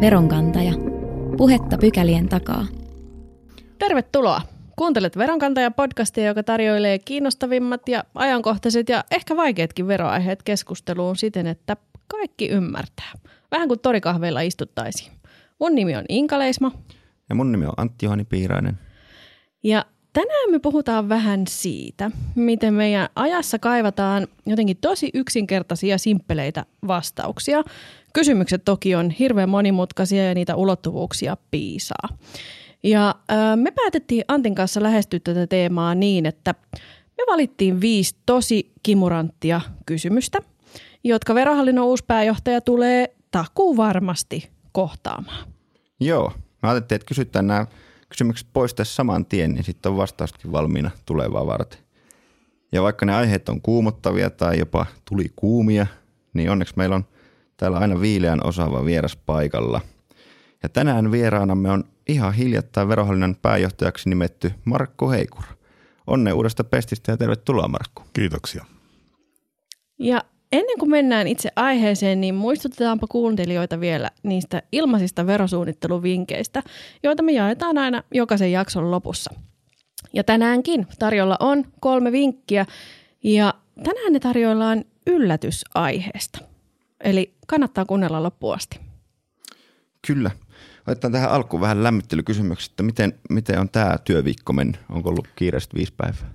Veronkantaja. Puhetta pykälien takaa. Tervetuloa! Kuuntelet Veronkantaja-podcastia, joka tarjoilee kiinnostavimmat ja ajankohtaiset ja ehkä vaikeatkin veroaiheet keskusteluun siten, että kaikki ymmärtää. Vähän kuin torikahveilla istuttaisiin. Mun nimi on Inka Leisma. Ja mun nimi on Antti Johani Piirainen. Ja tänään me puhutaan vähän siitä, miten meidän ajassa kaivataan jotenkin tosi yksinkertaisia, simppeleitä vastauksia. Kysymykset toki on hirveän monimutkaisia ja niitä ulottuvuuksia piisaa. Ja äh, me päätettiin Antin kanssa lähestyä tätä teemaa niin, että me valittiin viisi tosi kimuranttia kysymystä, jotka verohallinnon uusi pääjohtaja tulee takuu varmasti kohtaamaan. Joo, mä ajattelin, että kysytään nämä kysymykset pois tässä saman tien, niin sitten on vastauskin valmiina tulevaa varten. Ja vaikka ne aiheet on kuumottavia tai jopa tuli kuumia, niin onneksi meillä on täällä aina viileän osaava vieras paikalla. Ja tänään vieraanamme on ihan hiljattain verohallinnon pääjohtajaksi nimetty Markku Heikur. Onne uudesta pestistä ja tervetuloa Markku. Kiitoksia. Ja ennen kuin mennään itse aiheeseen, niin muistutetaanpa kuuntelijoita vielä niistä ilmaisista verosuunnitteluvinkkeistä, joita me jaetaan aina jokaisen jakson lopussa. Ja tänäänkin tarjolla on kolme vinkkiä ja tänään ne tarjoillaan yllätysaiheesta. Eli kannattaa kuunnella loppuun asti. Kyllä. Otetaan tähän alkuun vähän lämmittelykysymyksiä, että miten, miten on tämä työviikko mennyt? Onko ollut kiireistä viisi päivää?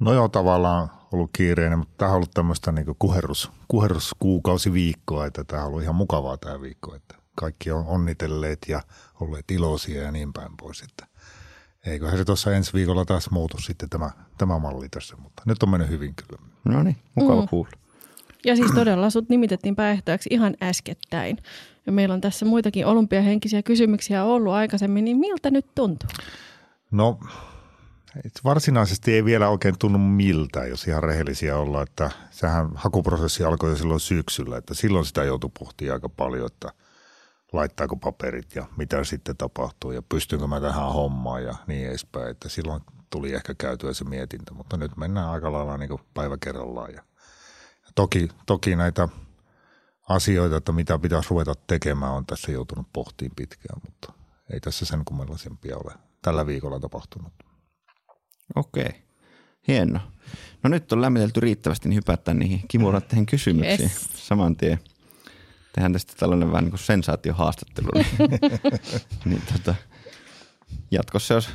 No joo, tavallaan ollut kiireinen, mutta tämä on ollut tämmöistä niin kuherrus, kuherruskuukausiviikkoa, että tämä on ollut ihan mukavaa tämä viikko, että kaikki on onnitelleet ja olleet iloisia ja niin päin pois, että eiköhän se tuossa ensi viikolla taas muutu sitten tämä, tämä malli tässä, mutta nyt on mennyt hyvin kyllä. No niin, mukava mm. kuulla. Ja siis todella sut nimitettiin pääjohtajaksi ihan äskettäin. Ja meillä on tässä muitakin olympiahenkisiä kysymyksiä ollut aikaisemmin, niin miltä nyt tuntuu? No varsinaisesti ei vielä oikein tunnu miltä, jos ihan rehellisiä olla, että sehän hakuprosessi alkoi jo silloin syksyllä, että silloin sitä joutui pohtimaan aika paljon, että laittaako paperit ja mitä sitten tapahtuu ja pystynkö mä tähän hommaan ja niin edespäin, että silloin tuli ehkä käytyä se mietintä, mutta nyt mennään aika lailla niin päivä kerrallaan ja toki, toki näitä asioita, että mitä pitäisi ruveta tekemään, on tässä joutunut pohtiin pitkään, mutta ei tässä sen kummallisempia ole tällä viikolla tapahtunut. Okei, hieno. No nyt on lämmitelty riittävästi, niin hypätään niihin kimurantteihin kysymyksiin yes. saman tien. Tehdään tästä tällainen vähän niin kuin sensaatiohaastattelu. niin tota, jatkossa, jos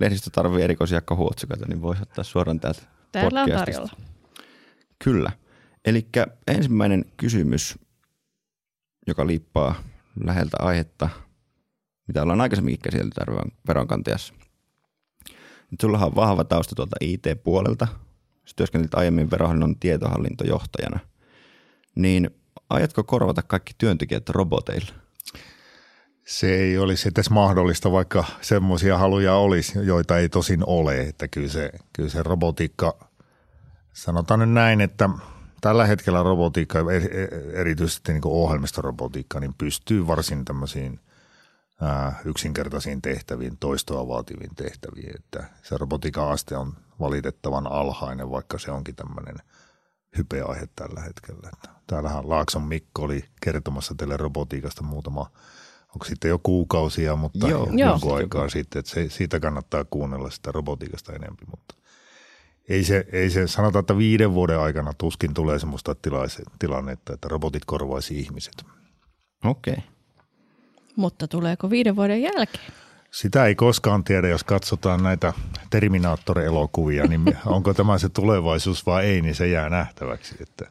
lehdistö tarvitsee erikoisia kohuotsikoita, niin voisi ottaa suoraan täältä Täällä on tarjolla. Kyllä. Eli ensimmäinen kysymys, joka liippaa läheltä aihetta, mitä ollaan aikaisemminkin käsitelty veronkantajassa. Nyt sulla on vahva tausta tuolta IT-puolelta. Sä työskentelit aiemmin verohallinnon tietohallintojohtajana. Niin aiotko korvata kaikki työntekijät roboteilla? Se ei olisi edes mahdollista, vaikka semmoisia haluja olisi, joita ei tosin ole. Että kyllä se, kyllä se robotiikka, sanotaan nyt näin, että – tällä hetkellä robotiikka, erityisesti niin ohjelmistorobotiikka, niin pystyy varsin tämmöisiin ää, yksinkertaisiin tehtäviin, toistoa vaativiin tehtäviin. Että se robotiikan aste on valitettavan alhainen, vaikka se onkin tämmöinen hypeaihe tällä hetkellä. Että täällähän Laakson Mikko oli kertomassa teille robotiikasta muutama, onko sitten jo kuukausia, mutta Joo. jonkun aikaa sitten, että se, siitä kannattaa kuunnella sitä robotiikasta enemmän, mutta ei se, ei se, sanotaan, että viiden vuoden aikana tuskin tulee sellaista tilannetta, että robotit korvaisi ihmiset. Okei. Okay. Mutta tuleeko viiden vuoden jälkeen? Sitä ei koskaan tiedä, jos katsotaan näitä Terminaattori-elokuvia, niin onko tämä se tulevaisuus vai ei, niin se jää nähtäväksi. Että.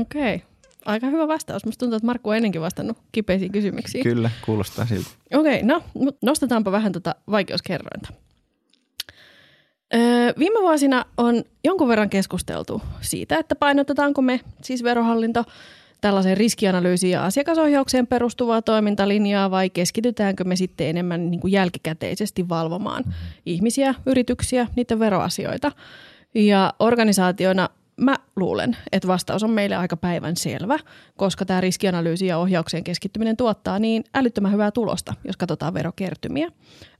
Okei. Okay. Aika hyvä vastaus. Musta tuntuu, että Markku on ennenkin vastannut kipeisiin kysymyksiin. Kyllä, kuulostaa siltä. Okei, okay, no nostetaanpa vähän tuota vaikeuskerrointa. Öö, viime vuosina on jonkun verran keskusteltu siitä, että painotetaanko me, siis verohallinto, tällaiseen riskianalyysiin ja asiakasohjaukseen perustuvaa toimintalinjaa vai keskitytäänkö me sitten enemmän niin kuin jälkikäteisesti valvomaan mm-hmm. ihmisiä, yrityksiä, niiden veroasioita. Ja organisaationa mä luulen, että vastaus on meille aika päivän selvä, koska tämä riskianalyysi ja ohjaukseen keskittyminen tuottaa niin älyttömän hyvää tulosta, jos katsotaan verokertymiä.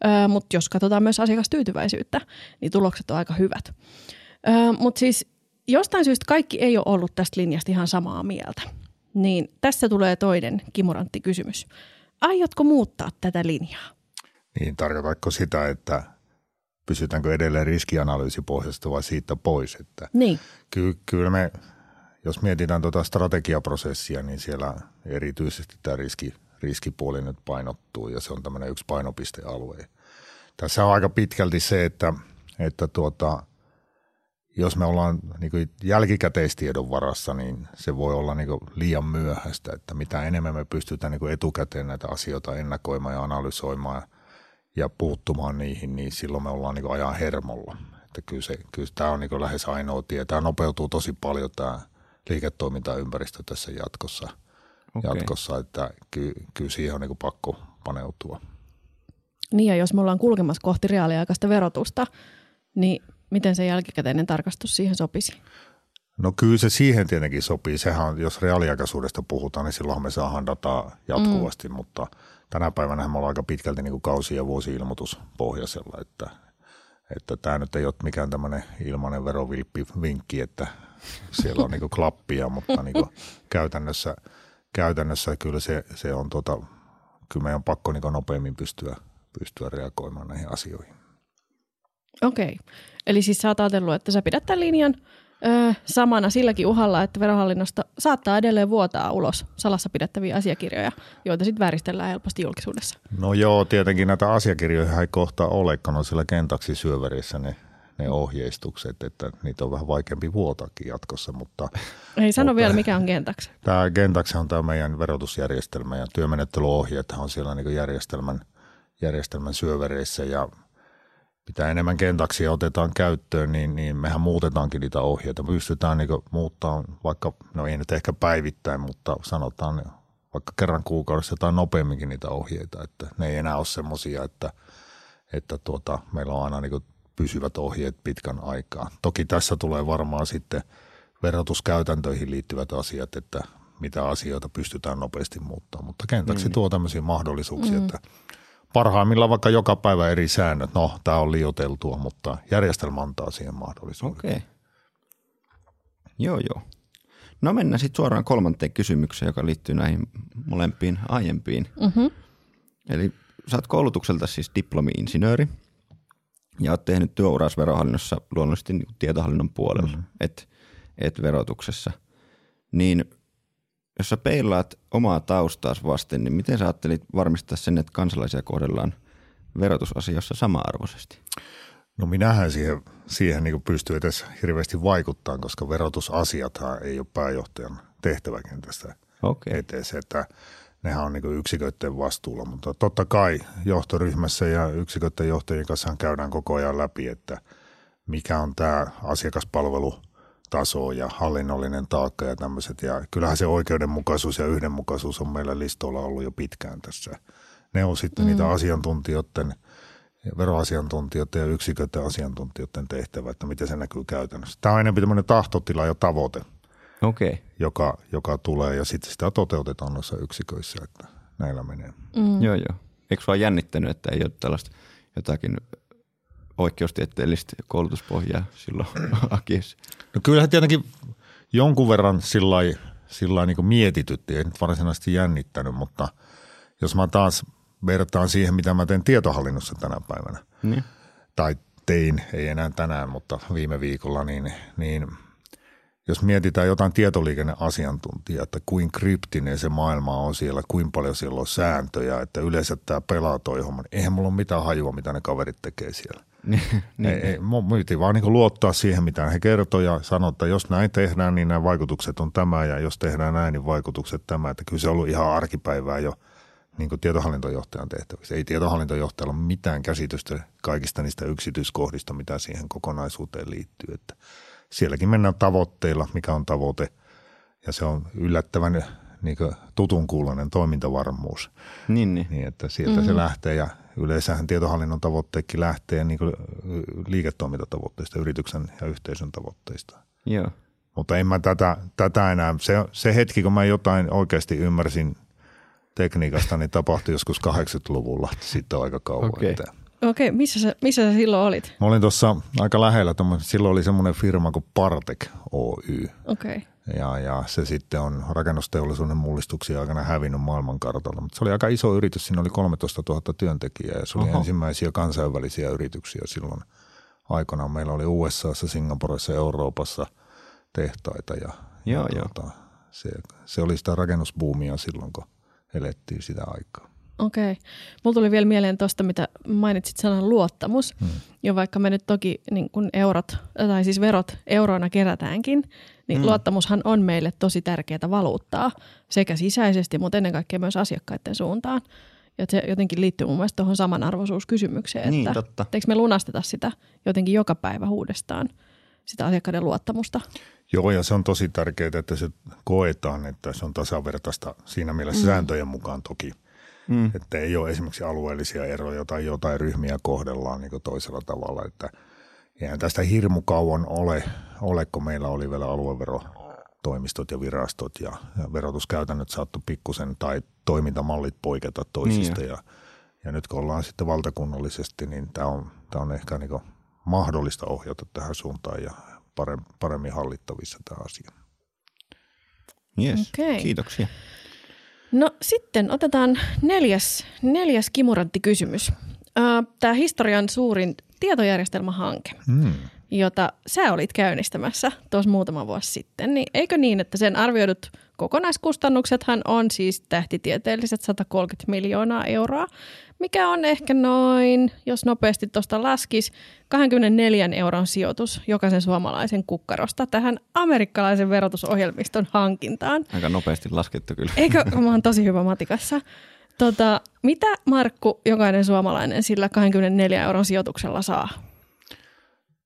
Öö, Mutta jos katsotaan myös asiakastyytyväisyyttä, niin tulokset on aika hyvät. Öö, Mutta siis jostain syystä kaikki ei ole ollut tästä linjasta ihan samaa mieltä. Niin tässä tulee toinen kimurantti kysymys. Aiotko muuttaa tätä linjaa? Niin tarkoitatko sitä, että pysytäänkö edelleen riskianalyysipohjasta vai siitä pois? Että Niin. ky- kyllä me, jos mietitään tuota strategiaprosessia, niin siellä erityisesti tämä riski, riskipuoli nyt painottuu ja se on tämmöinen yksi painopistealue. Tässä on aika pitkälti se, että, että tuota, jos me ollaan niin kuin jälkikäteistiedon varassa, niin se voi olla niin kuin liian myöhäistä, että mitä enemmän me pystytään niin kuin etukäteen näitä asioita ennakoimaan ja analysoimaan ja puuttumaan niihin, niin silloin me ollaan niin kuin ajan hermolla. Että kyllä, se, kyllä tämä on niin kuin lähes ainoa tie. Tämä nopeutuu tosi paljon tämä liiketoimintaympäristö tässä jatkossa, Okei. jatkossa että ky, kyllä siihen on niin kuin pakko paneutua. Niin ja jos me ollaan kulkemassa kohti reaaliaikaista verotusta, niin miten se jälkikäteinen tarkastus siihen sopisi? No kyllä se siihen tietenkin sopii. Sehän on, jos reaaliaikaisuudesta puhutaan, niin silloin me saadaan dataa jatkuvasti, mm. mutta tänä päivänä me ollaan aika pitkälti niin kuin kausi- ja vuosi-ilmoituspohjaisella, että, että tämä nyt ei ole mikään tämmöinen ilmainen verovilppi-vinkki, että siellä on niin kuin klappia, mutta niin kuin käytännössä, käytännössä kyllä se, se on tota, kyllä meidän on pakko niin kuin nopeammin pystyä, pystyä reagoimaan näihin asioihin. Okei. Eli siis sä oot ajatellut, että sä pidät tämän linjan ö, samana silläkin uhalla, että verohallinnosta saattaa edelleen vuotaa ulos salassa pidettäviä asiakirjoja, joita sitten vääristellään helposti julkisuudessa. No joo, tietenkin näitä asiakirjoja ei kohta ole, kun on siellä kentaksi syöverissä ne, ne ohjeistukset, että niitä on vähän vaikeampi vuotakin jatkossa, mutta Ei sano Mutta- vielä, mikä on Gentax. tämä Gentax on tämä meidän verotusjärjestelmä ja työmenettelyohjeet on siellä niin järjestelmän, järjestelmän syövereissä ja mitä enemmän Gentaxia otetaan käyttöön, niin, niin mehän muutetaankin niitä ohjeita. Pystytään niin muuttaa vaikka, no ei nyt ehkä päivittäin, mutta sanotaan vaikka kerran kuukaudessa tai nopeamminkin niitä ohjeita, että ne ei enää ole semmoisia, että, että tuota, meillä on aina niin pysyvät ohjeet pitkän aikaa. Toki tässä tulee varmaan sitten verotuskäytäntöihin liittyvät asiat, että mitä asioita pystytään nopeasti muuttamaan, mutta Kentaksi Niin. tuo tämmöisiä mahdollisuuksia, mm. että parhaimmillaan vaikka joka päivä eri säännöt, no tämä on liioteltua, mutta järjestelmä antaa siihen mahdollisuuden. Okei. Joo, joo. No mennään sitten suoraan kolmanteen kysymykseen, joka liittyy näihin molempiin aiempiin. Mm-hmm. Eli sä oot koulutukselta siis diplomi-insinööri ja oot tehnyt työuras verohallinnossa luonnollisesti niin tietohallinnon puolella, mm-hmm. et, et verotuksessa. Niin jos sä peilaat omaa taustaas vasten, niin miten sä ajattelit varmistaa sen, että kansalaisia kohdellaan verotusasioissa sama-arvoisesti? No minähän siihen, siihen niin pystyy edes hirveästi vaikuttaa, koska verotusasiathan ei ole pääjohtajan tehtäväkentästä. Okay. eteen se, että nehän on niin yksiköiden vastuulla, mutta totta kai johtoryhmässä ja yksiköiden johtajien kanssa käydään koko ajan läpi, että mikä on tämä asiakaspalvelutaso ja hallinnollinen taakka ja tämmöiset. Ja kyllähän se oikeudenmukaisuus ja yhdenmukaisuus on meillä listoilla ollut jo pitkään tässä. Ne on sitten mm. niitä asiantuntijoiden, veroasiantuntijoiden ja yksiköiden asiantuntijoiden tehtävä, että miten se näkyy käytännössä. Tämä on enemmän tämmöinen tahtotila ja tavoite Okei. Okay. joka, joka tulee ja sitten sitä toteutetaan noissa yksiköissä, että näillä menee. Mm. Joo, joo. Eikö sua jännittänyt, että ei ole tällaista jotakin oikeustieteellistä koulutuspohjaa silloin Akiessa? No kyllähän tietenkin jonkun verran sillä niin mietitytti, ei nyt varsinaisesti jännittänyt, mutta jos mä taas vertaan siihen, mitä mä teen tietohallinnossa tänä päivänä, Niin. tai tein, ei enää tänään, mutta viime viikolla, niin, niin jos mietitään jotain tietoliikenneasiantuntijaa, että kuin kryptinen se maailma on siellä, kuinka paljon siellä on sääntöjä, että yleensä tämä pelaa toi homma, niin eihän mulla ole mitään hajua, mitä ne kaverit tekee siellä. niin. Ei, ei, mun piti vaan niin luottaa siihen, mitä he kertoo ja sanoa, että jos näin tehdään, niin nämä vaikutukset on tämä ja jos tehdään näin, niin vaikutukset tämä. Että kyllä se on ollut ihan arkipäivää jo niin kuin tietohallintojohtajan tehtävissä. Ei tietohallintojohtajalla ole mitään käsitystä kaikista niistä yksityiskohdista, mitä siihen kokonaisuuteen liittyy. Että sielläkin mennään tavoitteilla, mikä on tavoite ja se on yllättävän niin tutun kuulonen toimintavarmuus. Niin, niin. Niin, että sieltä mm-hmm. se lähtee ja yleensähän tietohallinnon tavoitteetkin lähtee niin kuin liiketoimintatavoitteista, yrityksen ja yhteisön tavoitteista. Joo. Mutta en mä tätä, tätä enää, se, se hetki kun mä jotain oikeasti ymmärsin tekniikasta, niin tapahtui joskus 80-luvulla, sitten on aika kauan. Okei. Että. Okei, missä sä, missä sä silloin olit? Mä olin tuossa aika lähellä, silloin oli semmoinen firma kuin Partek Oy. Okei. Ja, ja se sitten on rakennusteollisuuden mullistuksia aikana hävinnyt maailmankartalta. Mutta se oli aika iso yritys, siinä oli 13 000 työntekijää ja se oli Oho. ensimmäisiä kansainvälisiä yrityksiä silloin aikanaan. Meillä oli USAssa, Singaporessa, Euroopassa tehtaita ja, joo, ja joo. Tuota, se, se oli sitä rakennusbuumia silloin, kun elettiin sitä aikaa. Okei. Mulla tuli vielä mieleen tuosta, mitä mainitsit sanan luottamus. Hmm. Ja vaikka me nyt toki niin kun eurot, tai siis verot euroina kerätäänkin, niin hmm. luottamushan on meille tosi tärkeää valuuttaa sekä sisäisesti, mutta ennen kaikkea myös asiakkaiden suuntaan. Ja se jotenkin liittyy mun mielestä tuohon samanarvoisuuskysymykseen, Niin, että totta. eikö me lunasteta sitä jotenkin joka päivä uudestaan, sitä asiakkaiden luottamusta. Joo, ja se on tosi tärkeää, että se koetaan, että se on tasavertaista siinä mielessä mm. sääntöjen mukaan toki. Mm. Että ei ole esimerkiksi alueellisia eroja tai jotain ryhmiä kohdellaan niin toisella tavalla. Että eihän tästä hirmu kauan ole, ole, kun meillä oli vielä alueverotoimistot ja virastot ja, ja verotuskäytännöt saattu pikkusen tai toimintamallit poiketa toisista. Niin ja, ja nyt kun ollaan sitten valtakunnallisesti, niin tämä on, tämä on ehkä niin mahdollista ohjata tähän suuntaan ja paremmin hallittavissa tämä asia. Yes, Okei. kiitoksia. No sitten otetaan neljäs, neljäs kimurantti kysymys. Tämä historian suurin tietojärjestelmähanke, Hmm. jota sä olit käynnistämässä tuossa muutama vuosi sitten, niin eikö niin, että sen arvioidut kokonaiskustannuksethan on siis tähtitieteelliset 130 miljoonaa euroa, mikä on ehkä noin, jos nopeasti tuosta laskis, 24 euron sijoitus jokaisen suomalaisen kukkarosta tähän amerikkalaisen verotusohjelmiston hankintaan. Aika nopeasti laskettu kyllä. Eikö, mä oon tosi hyvä matikassa. Tota, mitä Markku, jokainen suomalainen sillä 24 euron sijoituksella saa?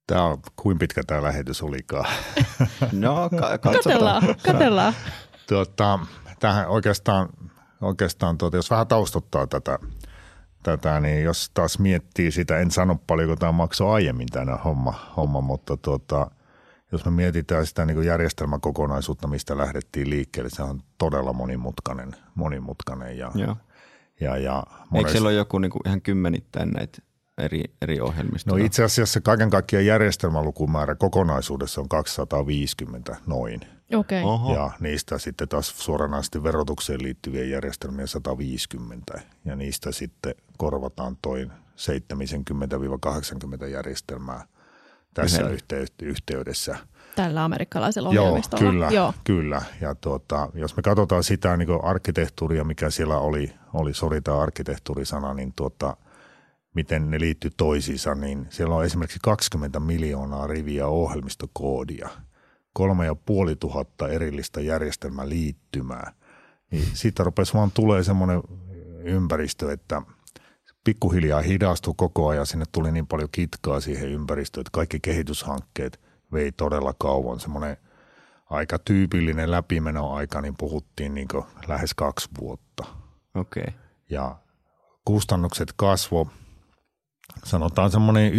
Tämä on, kuin pitkä tämä lähetys olikaan. No, ka- katsotaan. Katellaan, katellaan. tuota, tähän oikeastaan, oikeastaan tuota, jos vähän taustottaa tätä, tätä, niin jos taas miettii sitä, en sano paljonko tämä maksoi aiemmin tänä homma, homma mutta tuota, jos me mietitään sitä niin järjestelmäkokonaisuutta, mistä lähdettiin liikkeelle, se on todella monimutkainen, monimutkainen ja, Joo. ja, ja Eikö siellä ole joku niinku ihan kymmenittäin näitä eri, eri ohjelmistoja? No itse asiassa kaiken kaikkiaan järjestelmälukumäärä kokonaisuudessa on 250 noin. Okei. Okay. Oho. Ja niistä sitten taas suoranaisesti verotukseen liittyviä järjestelmiä 150 ja niistä sitten korvataan toi 70-80 järjestelmää tässä yhtey- yhteydessä. Tällä amerikkalaisella Joo, ohjelmistolla. kyllä, Joo. kyllä. Ja tuota, jos me katsotaan sitä niin arkkitehtuuria, mikä siellä oli, oli sori tämä arkkitehtuurisana, niin tuota, miten ne liittyy toisiinsa, niin siellä on esimerkiksi 20 miljoonaa riviä ohjelmistokoodia, kolme ja puoli tuhatta erillistä järjestelmäliittymää. Niin siitä rupesi vaan tulee semmoinen ympäristö, että pikkuhiljaa hidastui koko ajan. Sinne tuli niin paljon kitkaa siihen ympäristöön, että kaikki kehityshankkeet vei todella kauan. Semmoinen aika tyypillinen läpimenoaika, niin puhuttiin niin lähes kaksi vuotta. Okei. Okay. Ja kustannukset kasvo, sanotaan semmoinen 11-17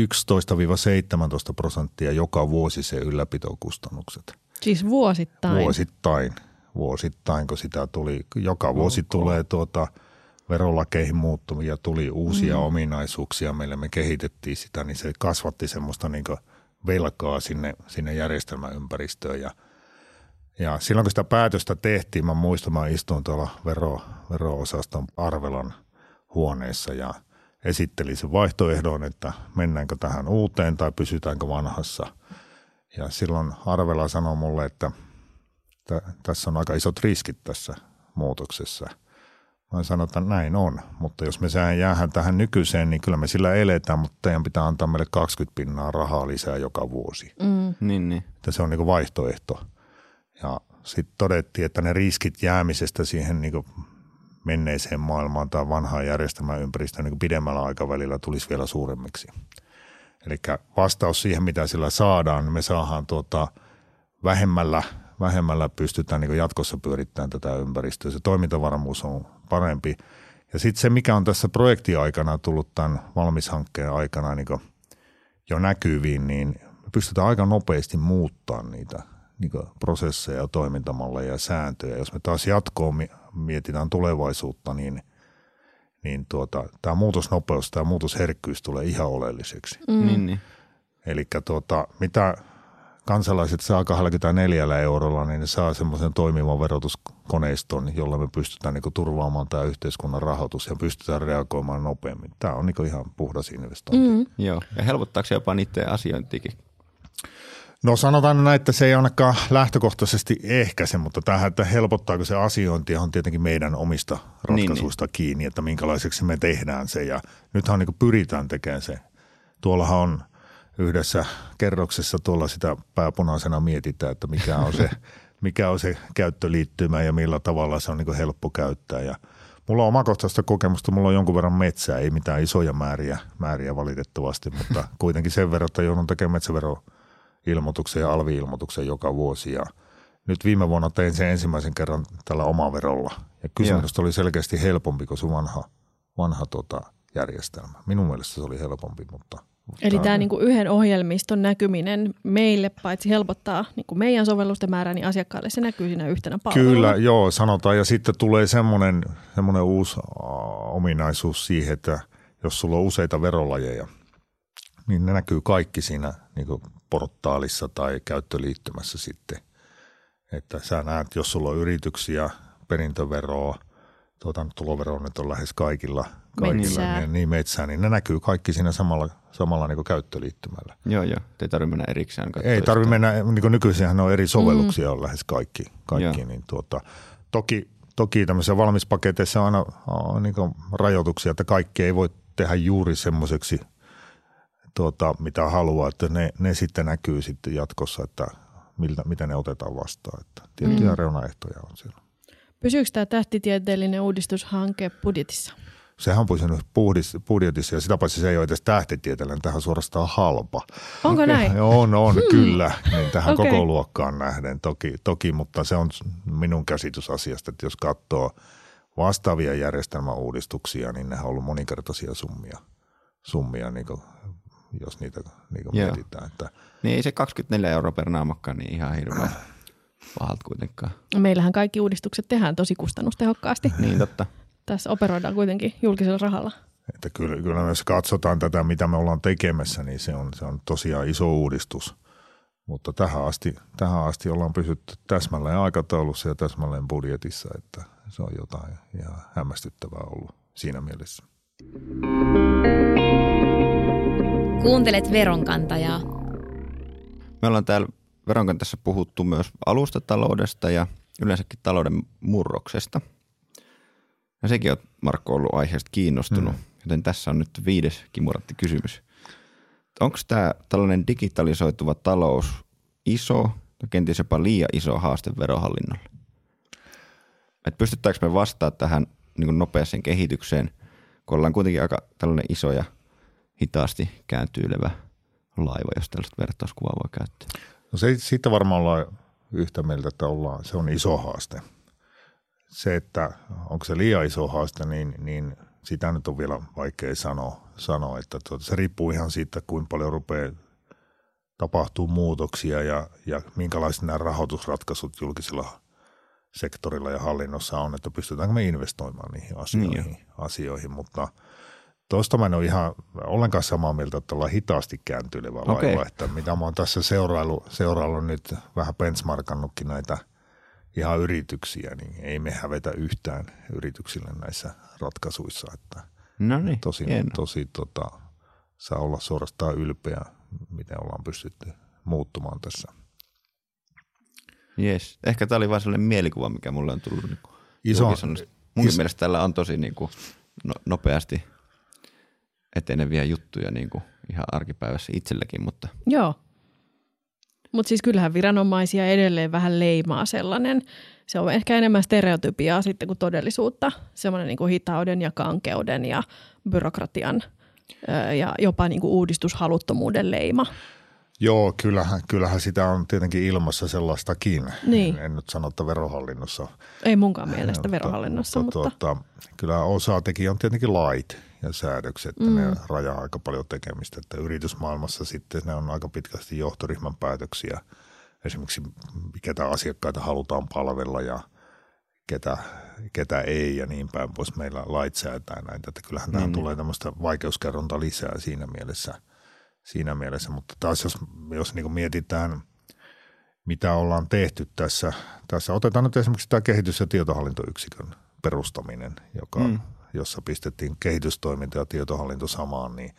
prosenttia joka vuosi se ylläpitokustannukset. Siis vuosittain. Vuosittain, vuosittain, kun sitä tuli, joka vuosi okay. tulee tuota verolakeihin muuttuvia, tuli uusia mm. ominaisuuksia meille, me kehitettiin sitä, niin se kasvatti semmoista niin velkaa sinne, sinne järjestelmäympäristöön ja ja silloin kun sitä päätöstä tehtiin, mä muistan, mä istuin tuolla vero, vero-osaston Arvelan huoneessa ja esittelin sen vaihtoehdon, että mennäänkö tähän uuteen tai pysytäänkö vanhassa. Ja silloin Arvela sanoi mulle, että t- tässä on aika isot riskit tässä muutoksessa. Mä sanoin, että näin on, mutta jos me jäähän tähän nykyiseen, niin kyllä me sillä eletään, mutta teidän pitää antaa meille 20 pinnaa rahaa lisää joka vuosi. Mm. Niin, niin. Että se on niin vaihtoehto. Ja sitten todettiin, että ne riskit jäämisestä siihen niin menneeseen maailmaan tai vanhaan järjestelmäympäristöön niin pidemmällä aikavälillä tulisi vielä suuremmiksi. Eli vastaus siihen, mitä sillä saadaan, niin me saadaan tuota, vähemmällä, vähemmällä pystytään niin jatkossa pyörittämään tätä ympäristöä. Se toimintavarmuus on parempi. Ja sitten se, mikä on tässä projektiaikana tullut tämän valmishankkeen aikana niin jo näkyviin, niin me pystytään aika nopeasti muuttamaan niitä niin prosesseja, toimintamalleja ja sääntöjä. Jos me taas jatkoon mietitään tulevaisuutta, niin, niin tuota, tämä muutosnopeus, tämä muutosherkkyys tulee ihan oleelliseksi. Mm. Niin, niin. Eli tuota, mitä kansalaiset saa 24 eurolla, niin ne saa semmoisen toimivan verotuskoneiston, jolla me pystytään niin turvaamaan tämä yhteiskunnan rahoitus ja pystytään reagoimaan nopeammin. Tämä on niin ihan puhdas investointi. Mm. Joo, ja helpottaako se jopa niiden asiointikin? No sanotaan näin, että se ei ainakaan lähtökohtaisesti ehkäise, mutta tähän, että helpottaako se asiointi on tietenkin meidän omista ratkaisuista niin, niin. kiinni, että minkälaiseksi me tehdään se. Ja nythän niin pyritään tekemään se. Tuollahan on – yhdessä kerroksessa tuolla sitä pääpunaisena mietitään, että mikä on se, mikä on se käyttöliittymä ja millä tavalla se on niin helppo käyttää. Ja mulla on omakohtaista kokemusta, mulla on jonkun verran metsää, ei mitään isoja määriä, määriä valitettavasti, mutta kuitenkin sen verran, että joudun tekemään metsäveroilmoituksen ja alvi-ilmoituksen joka vuosi ja nyt viime vuonna tein sen ensimmäisen kerran tällä omaverolla. Ja kysymys oli selkeästi helpompi kuin sun vanha, vanha tota, järjestelmä. Minun mielestä se oli helpompi, mutta – Eli tämä niinku yhden ohjelmiston näkyminen meille paitsi helpottaa niinku meidän sovellusten määrää, niin asiakkaalle se näkyy siinä yhtenä palveluna. Kyllä, joo, sanotaan. Ja sitten tulee semmoinen, semmoinen uusi ominaisuus siihen, että jos sulla on useita verolajeja, niin ne näkyy kaikki siinä niinku portaalissa tai käyttöliittymässä sitten. Että sä näet, jos sulla on yrityksiä, perintöveroa, tuota, tulovero nyt on lähes kaikilla, kaikilla metsää. Niin, niin metsää, niin ne näkyy kaikki siinä samalla – samalla niin käyttöliittymällä. Joo, joo. Ei tarvitse mennä erikseen. Ei tarvitse mennä, niin nykyisinhän on eri sovelluksia mm. on lähes kaikki. kaikki niin tuota, toki, toki tämmöisissä valmispaketeissa on aina on niin rajoituksia, että kaikki ei voi tehdä juuri semmoiseksi, tuota, mitä haluaa, että ne, ne sitten näkyy sitten jatkossa, että miltä, mitä ne otetaan vastaan. Että tiettyjä mm. reunaehtoja on siellä. Pysyykö tämä tähtitieteellinen uudistushanke budjetissa? sehän on pysynyt budjetissa ja sitä paitsi se ei ole edes tähtitieteellinen, tähän suorastaan halpa. Onko okay. näin? On, on, hmm. kyllä, niin tähän okay. koko luokkaan nähden toki, toki, mutta se on minun käsitys asiasta, että jos katsoo vastaavia järjestelmäuudistuksia, niin ne on ollut moninkertaisia summia, summia niin jos niitä niin kuin mietitään. Että, niin ei se 24 euroa per naamakka niin ihan hirveän pahalta kuitenkaan. Meillähän kaikki uudistukset tehdään tosi kustannustehokkaasti. niin totta tässä operoidaan kuitenkin julkisella rahalla. Että kyllä, kyllä jos katsotaan tätä, mitä me ollaan tekemässä, niin se on, se on tosiaan iso uudistus. Mutta tähän asti, tähän asti ollaan pysytty täsmälleen aikataulussa ja täsmälleen budjetissa, että se on jotain ihan hämmästyttävää ollut siinä mielessä. Kuuntelet veronkantajaa. Me ollaan täällä veronkantajassa puhuttu myös alustataloudesta ja yleensäkin talouden murroksesta – ja sekin on Markko ollut aiheesta kiinnostunut, mm. joten tässä on nyt viides kimuratti kysymys. Onko tämä tällainen digitalisoituva talous iso ja kenties jopa liian iso haaste verohallinnolle? Et pystyttääkö me vastaamaan tähän niin nopeaseen kehitykseen, kun ollaan kuitenkin aika tällainen iso ja hitaasti kääntyilevä laiva, jos tällaista vertauskuvaa voi käyttää? No se, siitä varmaan ollaan yhtä mieltä, että ollaan, se on iso haaste – se, että onko se liian iso haaste, niin, niin sitä nyt on vielä vaikea sanoa, sanoa että tuota, se riippuu ihan siitä, kuinka paljon rupeaa tapahtuu muutoksia ja, ja minkälaiset nämä rahoitusratkaisut julkisella sektorilla ja hallinnossa on, että pystytäänkö me investoimaan niihin asioihin, niin. asioihin. mutta tuosta mä en ole ihan ollenkaan samaa mieltä, että ollaan hitaasti kääntyilevä okay. laiva, että mitä mä oon tässä seurailu, seurailu nyt vähän benchmarkannutkin näitä – ihan yrityksiä, niin ei me hävetä yhtään yrityksille näissä ratkaisuissa. Että no niin, tosi, tosi tota, saa olla suorastaan ylpeä, miten ollaan pystytty muuttumaan tässä. Yes. Ehkä tämä oli vain sellainen mielikuva, mikä mulle on tullut. Niin Iso, Mun is, mielestä tällä on tosi niin kuin, no, nopeasti eteneviä juttuja niin kuin ihan arkipäivässä itselläkin. Mutta... Joo, mutta siis kyllähän viranomaisia edelleen vähän leimaa sellainen, se on ehkä enemmän stereotypiaa sitten kuin todellisuutta, semmoinen niin kuin hitauden ja kankeuden ja byrokratian ja jopa niin kuin uudistushaluttomuuden leima. Joo, kyllähän, kyllähän sitä on tietenkin ilmassa sellaistakin. Niin. En, en nyt sano, että verohallinnossa. Ei munkaan mielestä verohallinnossa, mutta... mutta... Tuota, kyllä osa tekijä on tietenkin lait ja säädökset, että mm. ne rajaa aika paljon tekemistä. Että yritysmaailmassa sitten ne on aika pitkästi johtoryhmän päätöksiä. Esimerkiksi ketä asiakkaita halutaan palvella ja ketä, ketä ei ja niin päin pois. Meillä lait säätää näitä, että kyllähän mm. tähän tulee tämmöistä vaikeuskerronta lisää siinä mielessä. Siinä mielessä. Mutta taas jos, jos niin mietitään – mitä ollaan tehty tässä. Tässä otetaan nyt esimerkiksi tämä kehitys- ja tietohallintoyksikön perustaminen, joka, mm. Jossa pistettiin kehitystoiminta ja tietohallinto samaan, niin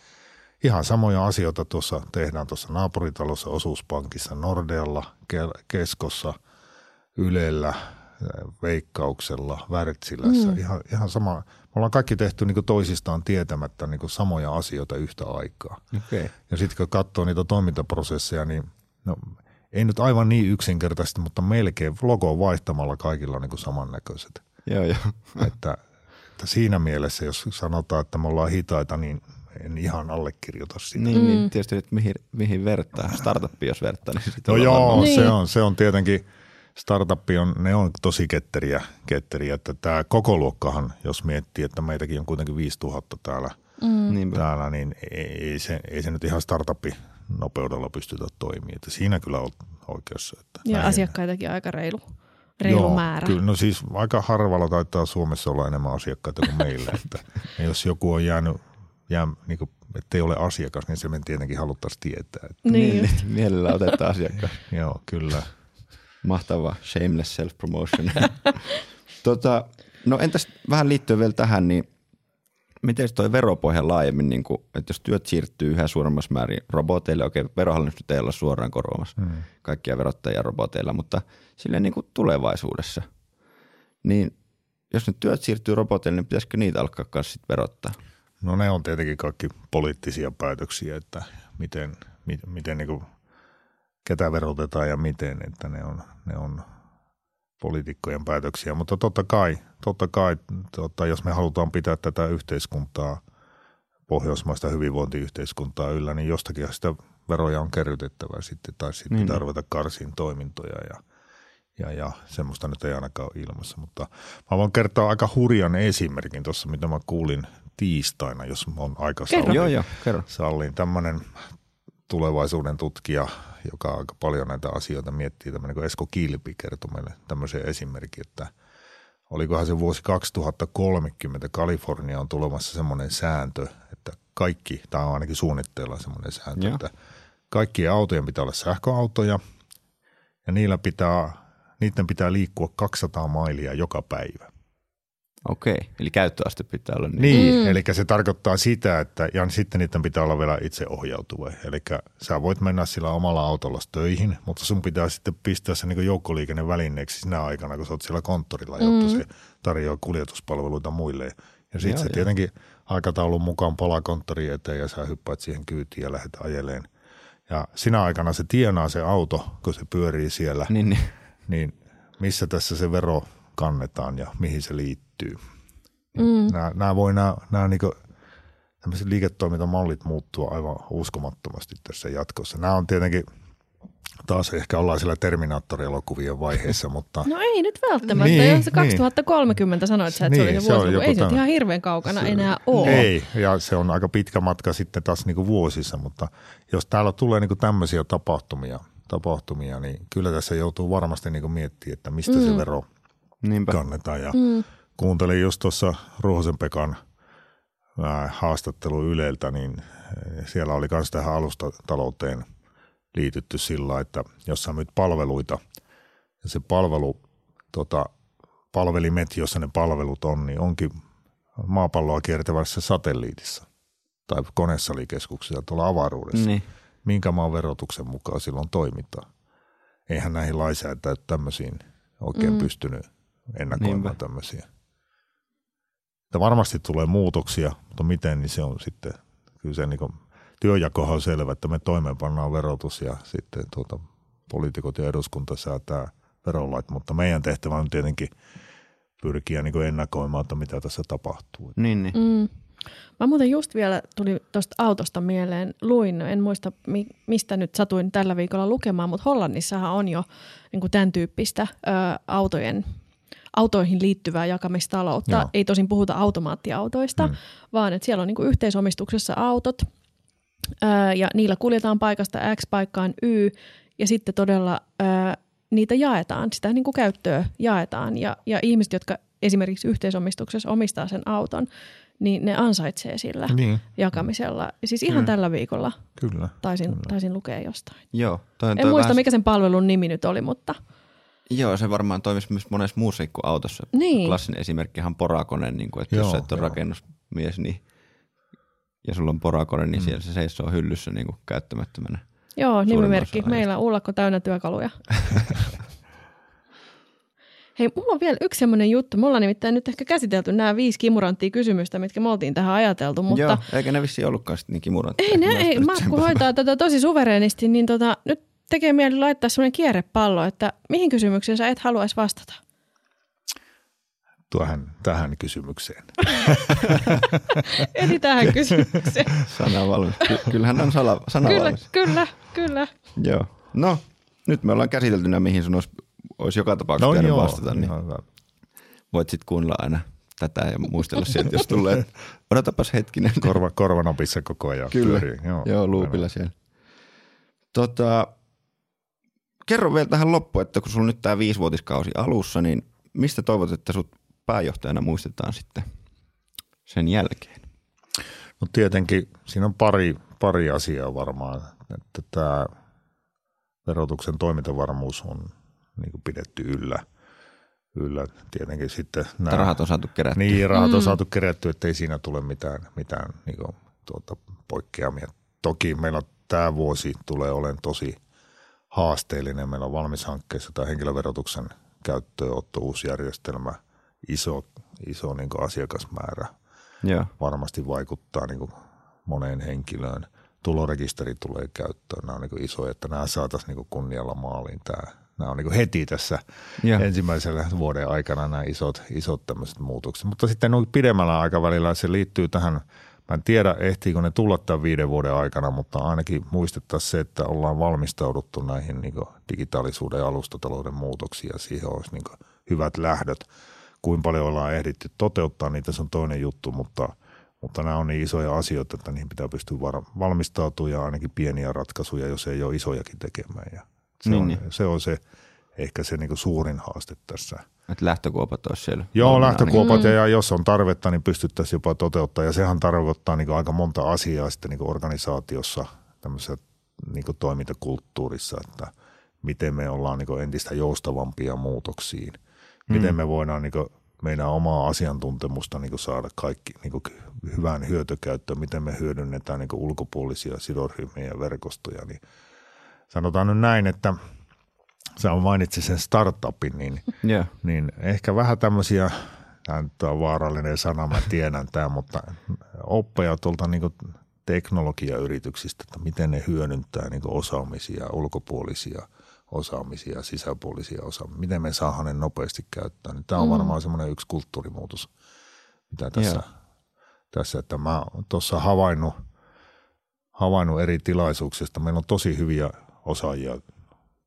ihan samoja asioita tuossa tehdään tuossa naapuritalossa, osuuspankissa, Nordealla, Keskossa, Ylellä, Veikkauksella, Wärtsilässä. Mm. Ihan, ihan sama. Me ollaan kaikki tehty niin toisistaan tietämättä niin samoja asioita yhtä aikaa. Okay. Ja sitten kun katsoo niitä toimintaprosesseja, niin no, ei nyt aivan niin yksinkertaisesti, mutta melkein logo vaihtamalla kaikilla niin samannäköiset. Joo, joo. Että, että siinä mielessä, jos sanotaan, että me ollaan hitaita, niin en ihan allekirjoita sitä. Niin, niin mm. niin tietysti, että mihin, mihin vertaa. Startup, jos vertaa, niin sitten No joo, niin. se, on, se on tietenkin, startup on, ne on tosi ketteriä, ketteriä että tämä koko luokkahan, jos miettii, että meitäkin on kuitenkin 5000 täällä, mm. täällä niin ei se, ei se nyt ihan startupi nopeudella pystytä toimimaan. Että siinä kyllä on oikeassa. Että ja näin. asiakkaitakin aika reilu, reilu Joo, määrä. Kyllä, no siis aika harvalla taitaa Suomessa olla enemmän asiakkaita kuin meillä. että jos joku on jäänyt, jää, niin kuin, ettei ole asiakas, niin se me tietenkin haluttaisiin tietää. Että. Niin, niin mielellä otetaan asiakkaat. Joo, kyllä. Mahtava shameless self-promotion. tota, no entäs vähän liittyen vielä tähän, niin miten toi veropohja laajemmin, niin kuin, että jos työt siirtyy yhä suuremmassa määrin roboteille, okei, verohallinnossa nyt ei olla suoraan korvaamassa mm. kaikkia verottajia roboteilla, mutta silleen niin kuin tulevaisuudessa, niin jos nyt työt siirtyy roboteille, niin pitäisikö niitä alkaa myös sitten verottaa? No ne on tietenkin kaikki poliittisia päätöksiä, että miten, miten, miten niin kuin, ketä verotetaan ja miten, että ne on, ne on poliitikkojen päätöksiä, mutta totta kai, totta kai tota, jos me halutaan pitää tätä yhteiskuntaa, pohjoismaista hyvinvointiyhteiskuntaa yllä, niin jostakin sitä veroja on kerrytettävä sitten, tai sitten niin. ruveta karsiin toimintoja ja, ja, ja semmoista nyt ei ainakaan ole ilmassa. Mutta mä voin kertoa aika hurjan esimerkin tuossa, mitä mä kuulin tiistaina, jos on aika sallin. Joo, joo, kerro. Sallin. Tämmöinen tulevaisuuden tutkija, joka aika paljon näitä asioita miettii, tämmöinen kuin Esko Kilpi kertoi meille tämmöisen esimerkin, että olikohan se vuosi 2030 Kalifornia on tulemassa semmoinen sääntö, että kaikki, tämä on ainakin suunnitteilla semmoinen sääntö, Joo. että kaikkien autojen pitää olla sähköautoja ja niillä pitää, niiden pitää liikkua 200 mailia joka päivä. Okei, eli käyttöaste pitää olla niin. Niin, mm. eli se tarkoittaa sitä, että ja sitten niiden pitää olla vielä itse ohjautuva. Eli sä voit mennä sillä omalla autolla töihin, mutta sun pitää sitten pistää se niin joukkoliikennevälineeksi sinä aikana, kun sä oot siellä konttorilla, jotta mm. se tarjoaa kuljetuspalveluita muille. Ja sitten se tietenkin aikataulun mukaan palaa konttori eteen ja sä hyppäät siihen kyytiin ja lähdet ajeleen. Ja sinä aikana se tienaa se auto, kun se pyörii siellä. Niin, niin. niin missä tässä se vero kannetaan ja mihin se liittyy. Mm. Nämä, nämä voi nämä, nämä niin tämmöiset liiketoimintamallit muuttua aivan uskomattomasti tässä jatkossa. Nämä on tietenkin taas ehkä ollaan siellä Terminaattori-elokuvien vaiheessa, mutta... No ei nyt välttämättä, niin, jos 2030 niin. sanoit sä, että niin, se oli se vuosi, ei se ihan hirveän kaukana se, enää ole. Ei, ja se on aika pitkä matka sitten taas niin kuin vuosissa, mutta jos täällä tulee niin kuin tämmöisiä tapahtumia, tapahtumia, niin kyllä tässä joutuu varmasti niin kuin miettimään, että mistä mm. se vero Niinpä. kannetaan. Ja mm. kuuntelin just tuossa Ruohosen Pekan haastattelu Yleltä, niin siellä oli myös tähän alustatalouteen liitytty sillä, että jos sä myyt palveluita ja se palvelu, tota, palvelimet, jossa ne palvelut on, niin onkin maapalloa kiertävässä satelliitissa tai konesalikeskuksessa tuolla avaruudessa. Niin. Minkä maan verotuksen mukaan silloin toimitaan? Eihän näihin lainsäätäjät tämmöisiin oikein mm. pystynyt ennakoimaan Niinpä. tämmöisiä. Että varmasti tulee muutoksia, mutta miten, niin se on sitten, kyllä se niin kuin, työjakohan on selvä, että me toimeenpannaan verotus ja sitten tuota, poliitikot ja eduskunta säätää verolait, mutta meidän tehtävä on tietenkin pyrkiä niin ennakoimaan, että mitä tässä tapahtuu. Niin, niin. Mm. Mä muuten just vielä tuli tuosta autosta mieleen, luin, en muista mistä nyt satuin tällä viikolla lukemaan, mutta Hollannissahan on jo niin kuin tämän tyyppistä ö, autojen autoihin liittyvää jakamistaloutta. Joo. Ei tosin puhuta automaattiautoista, mm. vaan että siellä on niin kuin yhteisomistuksessa autot ää, ja niillä kuljetaan paikasta X paikkaan Y ja sitten todella ää, niitä jaetaan, sitä niin kuin käyttöä jaetaan ja, ja ihmiset, jotka esimerkiksi yhteisomistuksessa omistaa sen auton, niin ne ansaitsee sillä Niin, jakamisella. Siis ihan Mm. tällä viikolla kyllä. taisin, taisin lukea jostain. Joo, toi, on- En toi muista, vähän- mikä sen palvelun nimi nyt oli, mutta Joo, se varmaan toimisi myös monessa muussa kuin autossa. Niin. Klassinen esimerkki on porakone, niin kuin, että jos Joo, sä et ole joo. rakennusmies niin, ja sulla on porakone, niin Mm. siellä se seisoo hyllyssä niin kuin käyttämättömänä. joo, nimimerkki. Meillä on ullakko täynnä työkaluja. Hei, mulla on vielä yksi semmoinen juttu. Me ollaan nimittäin nyt ehkä käsitelty nämä viisi kimuranttia kysymystä, mitkä me oltiin tähän ajateltu, mutta Joo, eikä ne vissi ollutkaan sitten niin kimurantteja. Ei, ne, ei, Markku hoitaa tätä tosi suvereenisti, niin tota, nyt tekee mieli laittaa semmoinen kierrepallo, että mihin kysymykseen sä et haluaisi vastata? Tuohon, tähän kysymykseen. Eli tähän kysymykseen. Sana valmis. Ky- kyllähän on sala, sana kyllä, valmis. kyllä, kyllä. Joo. No, nyt me ollaan käsitelty nämä, mihin sun olisi, olisi joka tapauksessa No pitänyt joo, vastata, niin ihan hyvä. voit sitten kuunnella aina tätä ja muistella sieltä, jos tulee, odotapas hetkinen. Korva, korvanopissa koko ajan. Kyllä, pyörii. joo, joo luupilla siellä. Tota, kerro vielä tähän loppuun, että kun sulla on nyt tämä viisivuotiskausi alussa, niin mistä toivot, että sut pääjohtajana muistetaan sitten sen jälkeen? No tietenkin siinä on pari, pari asiaa varmaan, että tämä verotuksen toimintavarmuus on niin kuin pidetty yllä. yllä. Tietenkin sitten Nämä rahat on saatu kerättyä. Niin, rahat on Mm. saatu kerättyä, ettei siinä tule mitään, mitään niin kuin, tuota, poikkeamia. Toki meillä tämä vuosi tulee olemaan tosi haasteellinen. Meillä on valmis hankkeessa tämä henkilöverotuksen käyttöönotto, uusi järjestelmä, iso, iso niin asiakasmäärä Joo. varmasti vaikuttaa niin moneen henkilöön. Tulorekisteri tulee käyttöön. Nämä on niin isoja, että nämä saataisiin niin kunnialla maaliin. Tämä, nämä on niin heti tässä Joo. ensimmäisellä vuoden aikana nämä isot, isot tämmöiset muutokset. Mutta sitten noin pidemmällä aikavälillä se liittyy tähän, mä en tiedä ehtiikö ne tulla tämän viiden vuoden aikana, mutta ainakin muistettaisiin se, että ollaan valmistauduttu näihin niin digitaalisuuden ja alustatalouden muutoksiin ja siihen olisi niin hyvät lähdöt. Kuinka paljon ollaan ehditty toteuttaa niitä, se on toinen juttu, mutta, mutta nämä on niin isoja asioita, että niihin pitää pystyä valmistautumaan ja ainakin pieniä ratkaisuja, jos ei ole isojakin tekemään. Ja se, Niin, on, niin. se on se ehkä se niin suurin haaste tässä. Että lähtökuopat olisi siellä. Joo, lähtökuopat Mm. ja jos on tarvetta, niin pystyttäisiin jopa toteuttaa. Ja sehän tarkoittaa niin aika monta asiaa sitten niin organisaatiossa, tämmöisessä niin toimintakulttuurissa, että miten me ollaan niin entistä joustavampia muutoksiin. Miten Mm. me voidaan niin meidän omaa asiantuntemusta niin saada kaikki niin hyvään hyötykäyttöön, miten me hyödynnetään niin ulkopuolisia sidosryhmiä ja verkostoja. Niin sanotaan nyt näin, että sä mainitsit sen startupin, niin. Joo. niin ehkä vähän tämmöisiä, tämä nyt on vaarallinen sana, mä tiedän tämä, mutta oppeja tuolta niin teknologiayrityksistä, että miten ne hyödyntää niin osaamisia, ulkopuolisia osaamisia, sisäpuolisia osaamisia, miten me saadaan ne nopeasti käyttää. Niin tämä on Mm. varmaan semmoinen yksi kulttuurimuutos, mitä tässä, Joo. tässä että mä tuossa havainnut, havainnut eri tilaisuuksista. Meillä on tosi hyviä osaajia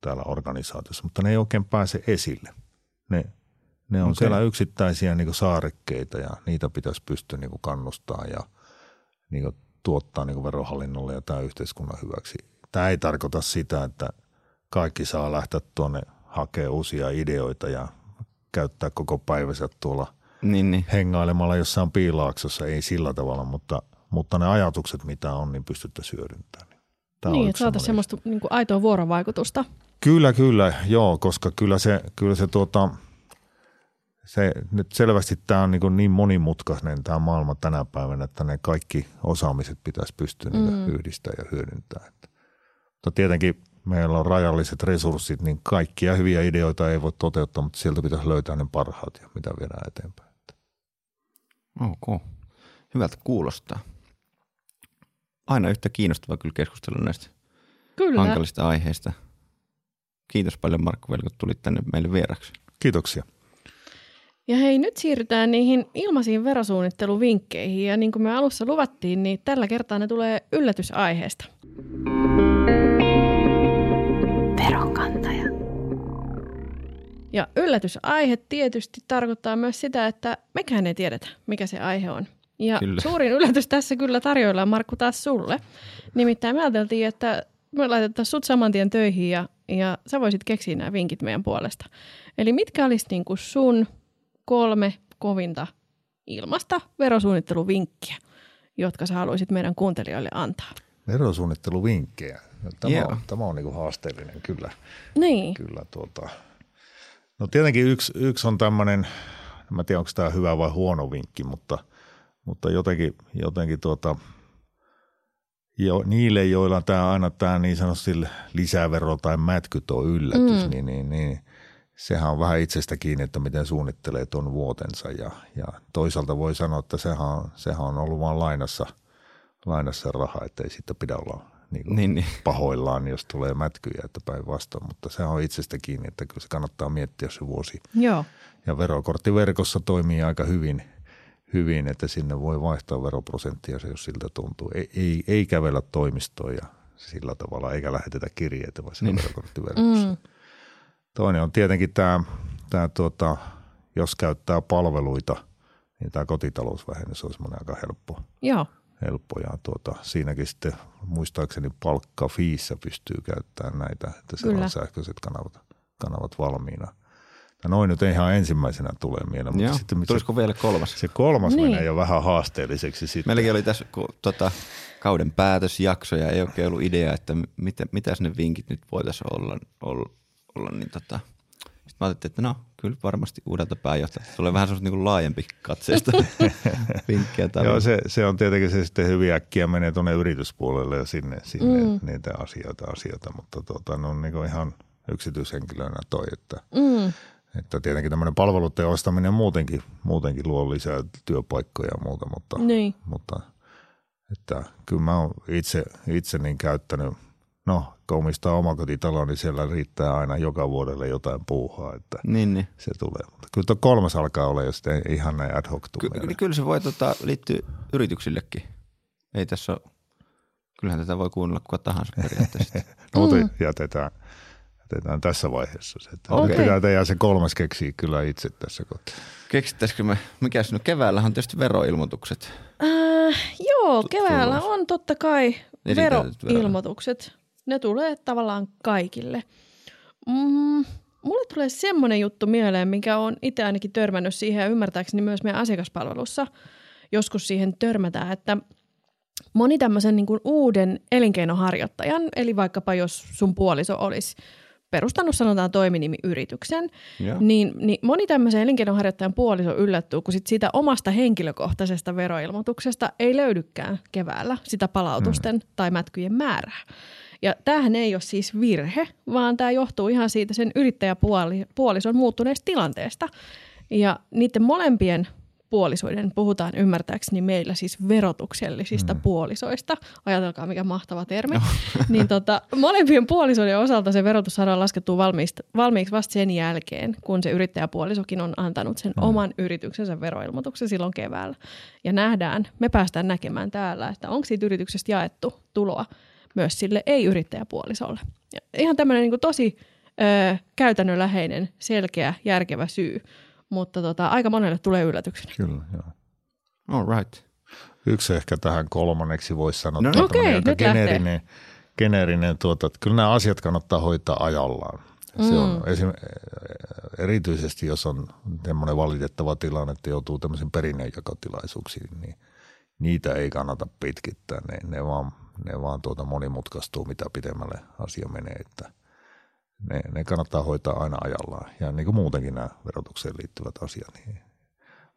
täällä organisaatiossa, mutta ne ei oikein pääse esille. Ne, ne on okay. siellä yksittäisiä niin saarekkeita ja niitä pitäisi pystyä niin kannustaa ja niin tuottaa niin verohallinnolle ja tämä yhteiskunnan hyväksi. Tämä ei tarkoita sitä, että kaikki saa lähteä tuonne hakemaan uusia ideoita ja käyttää koko päivänsä tuolla Niin, niin. hengailemalla jossain piilaaksossa, ei sillä tavalla, mutta, mutta ne ajatukset, mitä on, niin pystyttäisiin hyödyntämään. Tämä on niin, yksi että saataisiin semmoista niin kuin aitoa vuorovaikutusta. Kyllä, kyllä, joo, koska kyllä se, kyllä se tuota, se nyt selvästi tämä on niin, niin monimutkainen tämä maailma tänä päivänä, että ne kaikki osaamiset pitäisi pystyä mm. Yhdistämään ja hyödyntämään. Mutta tietenkin meillä on rajalliset resurssit, niin kaikkia hyviä ideoita ei voi toteuttaa, mutta sieltä pitäisi löytää ne parhaat ja mitä viedään eteenpäin. Ok. Hyvältä kuulostaa. Aina yhtä kiinnostavaa kyllä keskustella näistä Kyllä. hankalista aiheista. Kiitos paljon Markku Velko, että tulit tänne meille vieraksi. Kiitoksia. Ja hei, nyt siirrytään niihin ilmaisiin verosuunnitteluvinkkeihin. Ja niin kuin me alussa luvattiin, niin tällä kertaa ne tulee yllätysaiheesta. Veronkantaja. Ja yllätysaihe tietysti tarkoittaa myös sitä, että mekään ei tiedetä, mikä se aihe on. Ja Kyllä. suurin yllätys tässä kyllä tarjoillaan, Markku, taas sulle. Nimittäin me ajateltiin, että me laitettaisiin sut saman tien töihin ja, ja sä voisit keksiä nämä vinkit meidän puolesta. Eli mitkä olisi niin kuin sun kolme kovinta ilmasta verosuunnitteluvinkkiä, jotka sä haluaisit meidän kuuntelijoille antaa. Verosuunnitteluvinkkejä. No, Tämä Joo. on, tämä on niin haasteellinen kyllä. Niin. kyllä tuota. No tietenkin yksi, yksi on tämmöinen, en mä tiedä onko tämä hyvä vai huono vinkki, mutta, mutta jotenkin, jotenkin tuota, jo, niille, joilla tämä aina tämä niin sanotusti lisävero tai mätkyt on yllätys, mm. niin, niin, niin sehän on vähän itsestä kiinni, että miten suunnittelee tuon vuotensa ja, ja toisaalta voi sanoa, että sehän on, sehän on ollut vain lainassa, lainassa raha, että ei siitä pidä olla niin Niin, niin. pahoillaan, jos tulee mätkyjä, että päinvastoin, mutta se on itsestä kiinni, että kyllä se kannattaa miettiä se vuosi. Joo. Ja verokorttiverkossa toimii aika hyvin, hyvin että sinne voi vaihtaa veroprosenttia, se jos siltä tuntuu. Ei, ei, ei kävellä toimistoon ja sillä tavalla, eikä lähetetä kirjeitä, vaan siellä Niin. verokorttiverkossa. Mm. Toinen on tietenkin tämä, tämä tuota, jos käyttää palveluita, niin tämä kotitalousvähennys on semmoinen aika helppo, Joo. helppo ja tuota, siinäkin sitten muistaakseni palkkafiissä pystyy käyttämään näitä, että siellä Kyllä. on sähköiset kanavat, kanavat valmiina. Ja noin nyt ihan ensimmäisenä tulee mieleen, mutta Joo. sitten se, Tulisiko vielä kolmas? se kolmas Niin. menee jo vähän haasteelliseksi sitten. Meilläkin oli tässä kun, tota, kauden päätösjakso ja ei oikein ollut idea, että mitä, mitäs ne vinkit nyt voitaisiin olla, olla, olla niin tota. Sitten mä ajattelin, että no kyllä varmasti uudelta pääjohtajalta tulee vähän semmoista niin laajempi katseesta vinkkejä. Joo, se, se on tietenkin se sitten hyvin äkkiä menee tuonne yrityspuolelle ja sinne, sinne mm. niitä asioita, asioita, mutta tuota, ne on niin ihan yksityishenkilönä toi, että, Mm. Että tietenkin tämmöinen palveluiden ostaminen muutenkin, muutenkin luo lisää työpaikkoja ja muuta, mutta, Niin. mutta että kyllä mä oon itse, itse niin käyttänyt, no kun omistaa omakotitalo, niin siellä riittää aina joka vuodelle jotain puuhaa, että Niin, niin. se tulee. Mutta kyllä tuo kolmas alkaa olla jo sitten ihan näin ad hoc Ky- tunneilla. kyllä se voi tota, liittyä yrityksillekin. Ei tässä ole, kyllähän tätä voi kuunnella kuka tahansa periaatteessa. No, mutta Mm. jätetään, jätetään tässä vaiheessa se. Että okay. Pitää tehdä se kolmas keksiä kyllä itse tässä kohtaa. Keksittäisikö me, mikä no keväällähän on tietysti veroilmoitukset. Äh, joo, keväällä on totta kai veroilmoitukset. Ne tulee tavallaan kaikille. Mm, mulle tulee semmoinen juttu mieleen, mikä on itse ainakin törmännyt siihen ja ymmärtääkseni myös meidän asiakaspalvelussa joskus siihen törmätään, että moni tämmöisen niin kuin uuden elinkeinoharjoittajan, eli vaikkapa jos sun puoliso olisi perustanut sanotaan toiminimiyrityksen, niin, niin moni tämmöisen elinkeinoharjoittajan puoliso yllättyy, kun sit siitä omasta henkilökohtaisesta veroilmoituksesta ei löydykään keväällä sitä palautusten mm. tai mätkyjen määrää. Ja tämähän ei ole siis virhe, vaan tämä johtuu ihan siitä sen yrittäjäpuolison muuttuneesta tilanteesta. Ja niiden molempien puolisoiden puhutaan ymmärtääkseni meillä siis verotuksellisista mm. puolisoista. Ajatelkaa, mikä mahtava termi. niin tota, molempien puolisoiden osalta se verotus saadaan laskettua valmiiksi, valmiiksi vasta sen jälkeen, kun se yrittäjäpuolisokin on antanut sen mm. oman yrityksensä veroilmoituksen silloin keväällä. Ja nähdään, me päästään näkemään täällä, että onko siitä yrityksestä jaettu tuloa myös sille ei-yrittäjäpuolisolle. Ja ihan tämmöinen niin tosi ö, käytännönläheinen, selkeä, järkevä syy, mutta tota, aika monelle tulee yllätyksenä. Kyllä, joo. All right. Yksi ehkä tähän kolmanneksi voisi sanoa, No että niin. tämmöinen Okei, aika lähtee. geneerinen, geneerinen tuota, että kyllä nämä asiat kannattaa hoitaa ajallaan. Se on esim, erityisesti, jos on semmoinen valitettava tilanne, että joutuu tämmöisiin perinnönjakotilaisuuksiin, niin niitä ei kannata pitkittää. Ne, ne vaan, ne vaan tuota monimutkaistuu, mitä pidemmälle asia menee, että ne, ne kannattaa hoitaa aina ajallaan. Ja niin kuin muutenkin nämä verotukseen liittyvät asiat, niin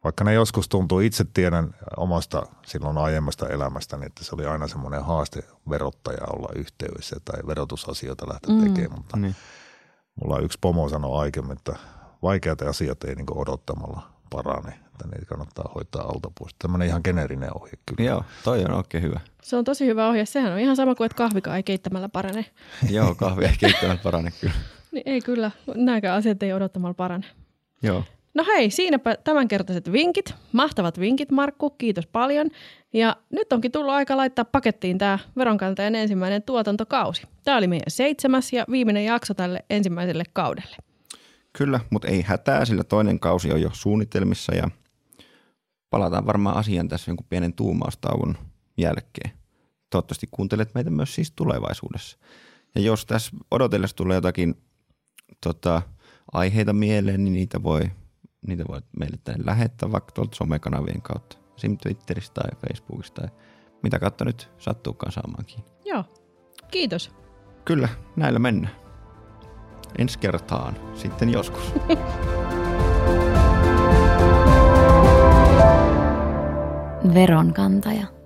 vaikka ne joskus tuntuu, itse tiedän omasta silloin aiemmasta elämästäni, että se oli aina semmoinen haaste verottaja olla yhteydessä tai verotusasioita lähteä mm. tekemään, mutta Niin. mulla yksi pomo sanoi aiemmin, että vaikeat asiat ei niin odottamalla parane, hoitaa alta pois. Tämmöinen ihan geneerinen ohje kyllä. Joo, toi on oikein hyvä. Se on tosi hyvä ohje. Sehän on ihan sama kuin, että kahvikaan ei keittämällä parane. Joo, kahvia ei keittämällä parane kyllä. Niin ei kyllä, nämäkään asiat ei odottamalla parane. Joo. No hei, siinäpä tämänkertaiset vinkit. Mahtavat vinkit, Markku. Kiitos paljon. Ja nyt onkin tullut aika laittaa pakettiin tämä veronkantajan ensimmäinen tuotantokausi. Tämä oli meidän seitsemäs ja viimeinen jakso tälle ensimmäiselle kaudelle. Kyllä, mutta ei hätää, sillä toinen kausi on jo suunnitelmissa ja palataan varmaan asiaan tässä jonkun pienen tuumaustauon jälkeen. Toivottavasti kuuntelet meitä myös siis tulevaisuudessa. Ja jos tässä odotellessa tulee jotakin tota, aiheita mieleen, niin niitä voi niitä voit meille tänne lähettää vaikka tuolta somekanavien kautta. Sim Twitteristä tai Facebookista tai mitä kautta nyt sattuukaan saamaankin. Joo. Kiitos. Kyllä, näillä mennään. Ensi kertaan, sitten joskus. Veronkantaja.